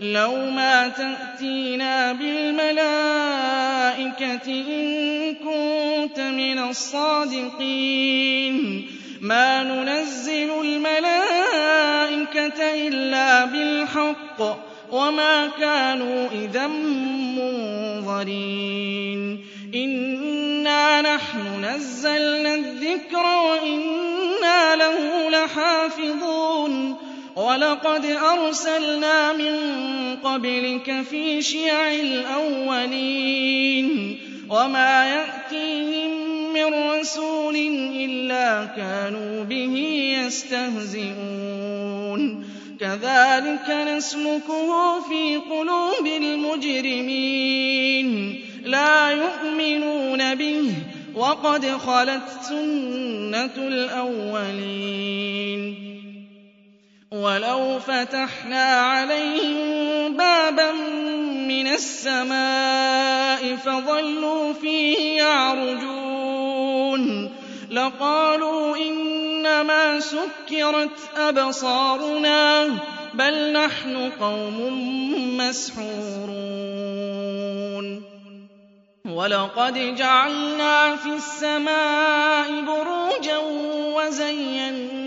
لو ما تأتينا بالملائكة إن كنت من الصادقين. ما ننزل الملائكة إلا بالحق وما كانوا إذا منظرين. إنا نحن نزلنا الذكر وإنا له لحافظون. وَلَقَدْ أَرْسَلْنَا مِن قَبْلِكَ فِي شِيَعِ الْأَوَّلِينَ وَمَا يَأْتِيهِم مِّن رَّسُولٍ إِلَّا كَانُوا بِهِ يَسْتَهْزِئُونَ كَذَٰلِكَ نَسْلُكُهُ فِي قُلُوبِ الْمُجْرِمِينَ لَا يُؤْمِنُونَ بِهِ وَقَدْ خَلَتْ سُنَّةُ الْأَوَّلِينَ وَلَوْ فَتَحْنَا عَلَيْهِم بَابًا مِّنَ السَّمَاءِ فَظَلُّوا فِيهِ يَعْرُجُونَ لَقَالُوا إِنَّمَا سُكِّرَتْ أَبْصَارُنَا بَلْ نَحْنُ قَوْمٌ مَّسْحُورُونَ وَلَقَدْ جَعَلْنَا فِي السَّمَاءِ بُرُوجًا وَزَيَّنَّاهَا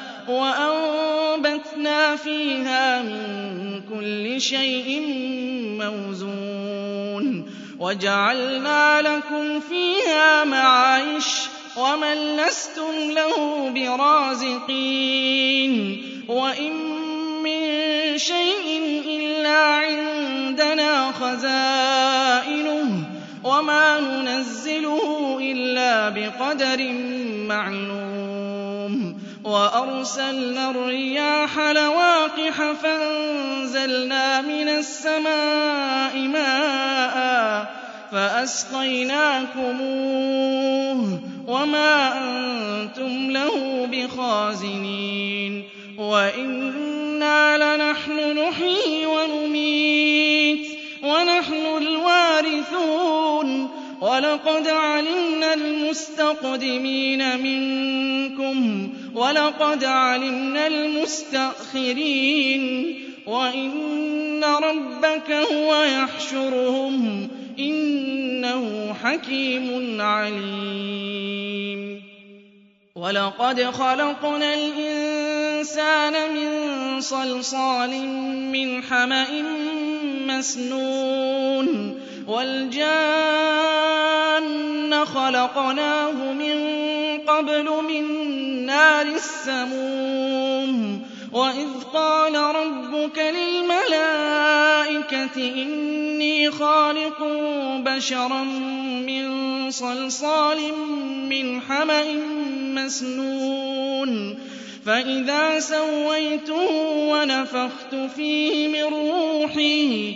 وَأَنبَتْنَا فِيهَا مِن كُلِّ شَيْءٍ مَّوْزُونٍ وَجَعَلْنَا لَكُمْ فِيهَا مَعَايِشَ وَمَن لَّسْتُمْ لَهُ بِرَازِقِينَ وَإِن مِّن شَيْءٍ إِلَّا عِندَنَا خَزَائِنُهُ وَمَا نُنَزِّلُهُ إِلَّا بِقَدَرٍ مَّعْلُومٍ وَأَرْسَلْنَا الرِّيَاحَ لَوَاقِحَ فَأَنزَلْنَا مِنَ السَّمَاءِ مَاءً فَأَسْقَيْنَاكُمُوهُ وَمَا أَنتُمْ لَهُ بِخَازِنِينَ وَإِنَّا لَنَحْنُ نُحْيِي وَنُمِيتُ وَنَحْنُ الْوَارِثُونَ وَلَقَدْ عَلِمْنَا الْمُسْتَقْدِمِينَ مِنكُمْ وَلَقَدْ عَلِمْنَا الْمُسْتَأْخِرِينَ وَإِنَّ رَبَّكَ هُوَ يَحْشُرُهُمْ ۚ إِنَّهُ حَكِيمٌ عَلِيمٌ. وَلَقَدْ خَلَقْنَا الْإِنسَانَ مِن صَلْصَالٍ مِّنْ حَمَإٍ مَّسْنُونٍ وَالْجَانَّ خَلَقْنَاهُ مِن قَبْلُ مِن نَّارِ السَّمُومِ وَإِذْ قَالَ رَبُّكَ لِلْمَلَائِكَةِ إِنِّي خَالِقٌ بَشَرًا مِّن صَلْصَالٍ مِّنْ حَمَإٍ مَّسْنُونٍ فَإِذَا سَوَّيْتُهُ وَنَفَخْتُ فِيهِ مِن رُّوحِي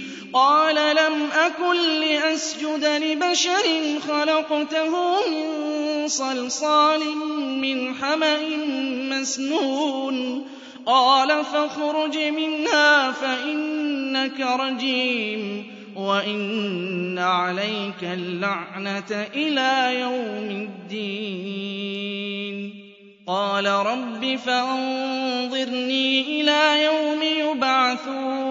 قَالَ لَمْ أكن لأسجد لبشر خلقته من صلصال من حمأ مسنون. قال فاخرج منها فإنك رجيم وإن عليك اللعنة إلى يوم الدين. قال رب فأنظرني إلى يوم يبعثون.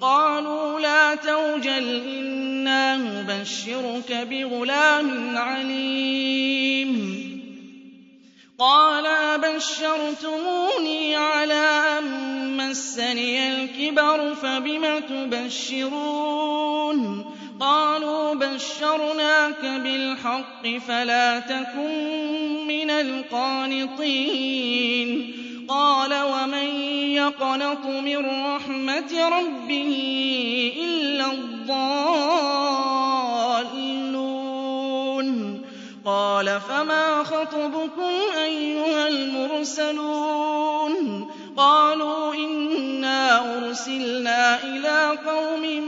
قالوا لا توجل إنا نبشرك بغلام عليم. قال أبشرتموني على أن مسني الكبر فبم تبشرون؟ قالوا بشرناك بالحق فلا تكن من القانطين. قال ومن يقنط من رحمة ربه إلا الضالون. قال فما خطبكم أيها المرسلون؟ قالوا إنا أرسلنا إلى قوم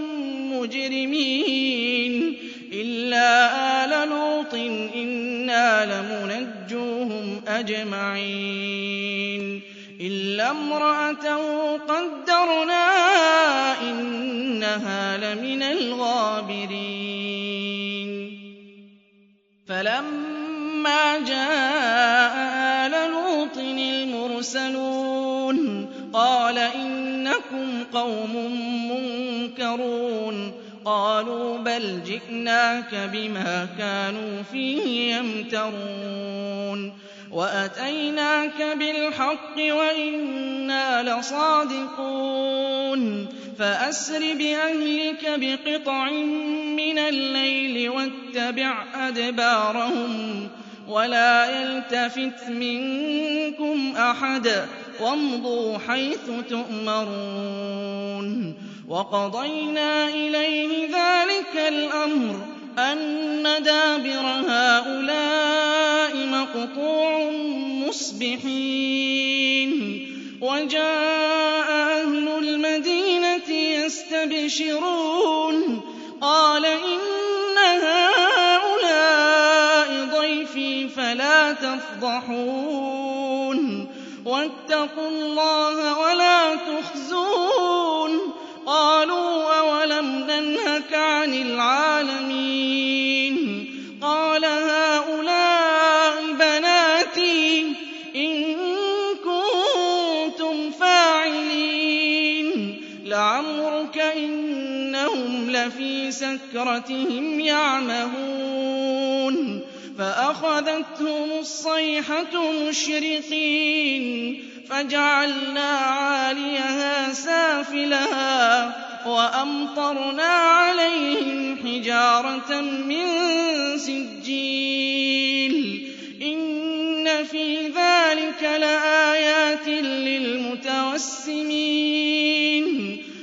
مجرمين. إلا آل لوط إنا لمنجوهم أجمعين. إلا قدرنا إنها لمن الغابرين فلما جاء آل لوط المرسلون قال إنكم قوم منكرون قالوا بل جئناك بما كانوا فيه يمترون وأتيناك بالحق وإنا لصادقون. فأسر بأهلك بقطع من الليل واتبع أدبارهم ولا يلتفت منكم أحد وامضوا حيث تؤمرون. وقضينا إليه ذلك الأمر أن دابر مصبحين وجاء أهل المدينة يستبشرون. قال إن هؤلاء ضيفي فلا تفضحون. واتقوا الله ولا تخزون. سكرتهم يعمهون فأخذتهم الصيحة مشرقين فجعلنا عاليها سافلها وأمطرنا عليهم حجارة من سجيل إن في ذلك لآيات للمتوسمين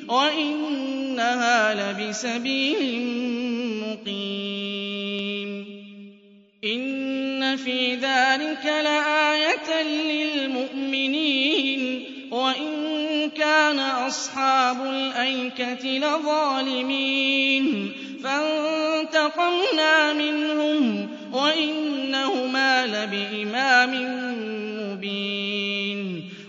وإنها لبسبيل مقيم. إن في ذلك لآية للمؤمنين. وإن كان أصحاب الأيكة لظالمين. فانتقمنا منهم وإنهما لبإمام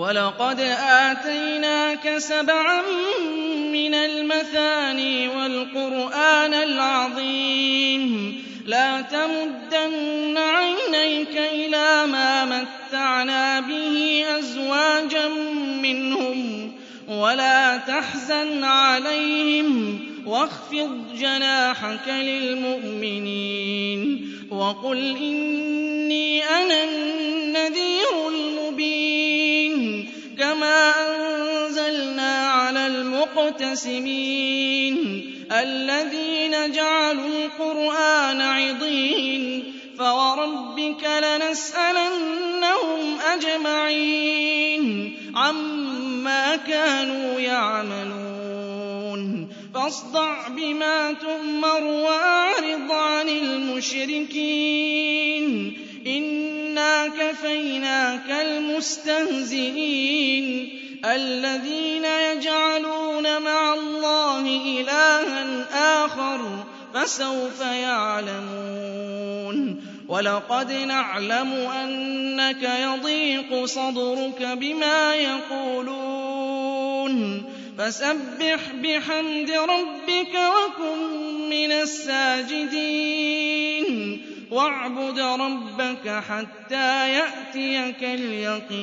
وَلَقَدْ آتَيْنَاكَ سَبْعًا مِّنَ الْمَثَانِي وَالْقُرْآنَ الْعَظِيمَ لَا تَمُدَّنَّ عَيْنَيْكَ إِلَىٰ مَا مَتَّعْنَا بِهِ أَزْوَاجًا مِّنْهُمْ وَلَا تَحْزَنْ عَلَيْهِمْ وَاخْفِضْ جَنَاحَكَ لِلْمُؤْمِنِينَ وَقُلْ إِنِّي أَنَا كَمَا أَنزَلْنَا عَلَى الْمُقْتَسِمِينَ الَّذِينَ جَعَلُوا الْقُرْآنَ عِضِينَ فَوَرَبِّكَ لَنَسْأَلَنَّهُمْ أَجْمَعِينَ عَمَّا كَانُوا يَعْمَلُونَ فَاصْدَعْ بِمَا تُؤْمَرُ وَأَعْرِضْ عَنِ الْمُشْرِكِينَ إِنَّا كَفَيْنَاكَ الْمُسْتَهْزِئِينَ الَّذِينَ يَجْعَلُونَ مَعَ اللَّهِ إِلَٰهًا آخَرَ فَسَوْفَ يَعْلَمُونَ وَلَقَدْ نَعْلَمُ أَنَّكَ يَضِيقُ صَدْرُكَ بِمَا يَقُولُونَ فَسَبِّحْ بِحَمْدِ رَبِّكَ وَكُن مِّنَ السَّاجِدِينَ وَاعْبُدْ رَبَّكَ حَتَّىٰ يَأْتِيَكَ الْيَقِينُ.